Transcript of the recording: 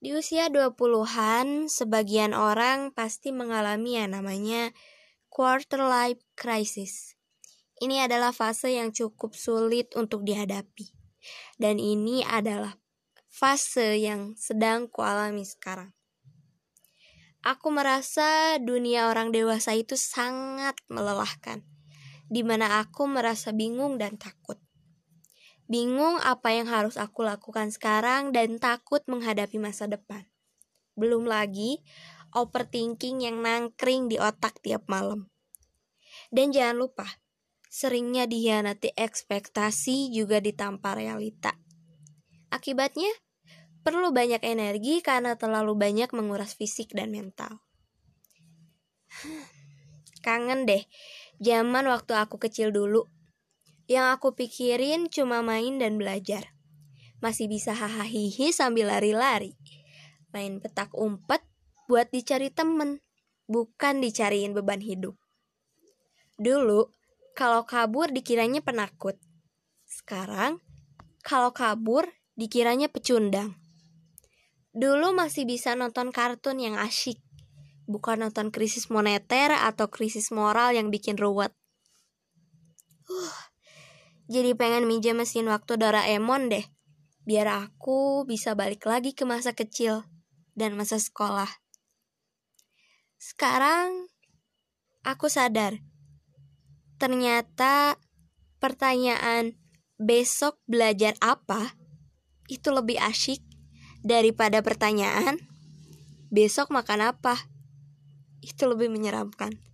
Di usia 20-an, sebagian orang pasti mengalami yang namanya quarter life crisis. Ini adalah fase yang cukup sulit untuk dihadapi. Dan ini adalah fase yang sedang kualami sekarang. Aku merasa dunia orang dewasa itu sangat melelahkan, di mana aku merasa bingung dan takut. Bingung apa yang harus aku lakukan sekarang dan takut menghadapi masa depan. Belum lagi overthinking yang nangkring di otak tiap malam. Dan jangan lupa, seringnya dihianati ekspektasi juga ditampar realita. Akibatnya, perlu banyak energi karena terlalu banyak menguras fisik dan mental. Kangen deh, zaman waktu aku kecil dulu yang aku pikirin cuma main dan belajar. Masih bisa hahaha sambil lari-lari. Main petak umpet buat dicari temen, bukan dicariin beban hidup. Dulu, kalau kabur dikiranya penakut. Sekarang, kalau kabur dikiranya pecundang. Dulu masih bisa nonton kartun yang asyik, bukan nonton krisis moneter atau krisis moral yang bikin ruwet. Uh, jadi pengen minjem mesin waktu Doraemon deh. Biar aku bisa balik lagi ke masa kecil dan masa sekolah. Sekarang aku sadar. Ternyata pertanyaan besok belajar apa itu lebih asyik daripada pertanyaan besok makan apa. Itu lebih menyeramkan.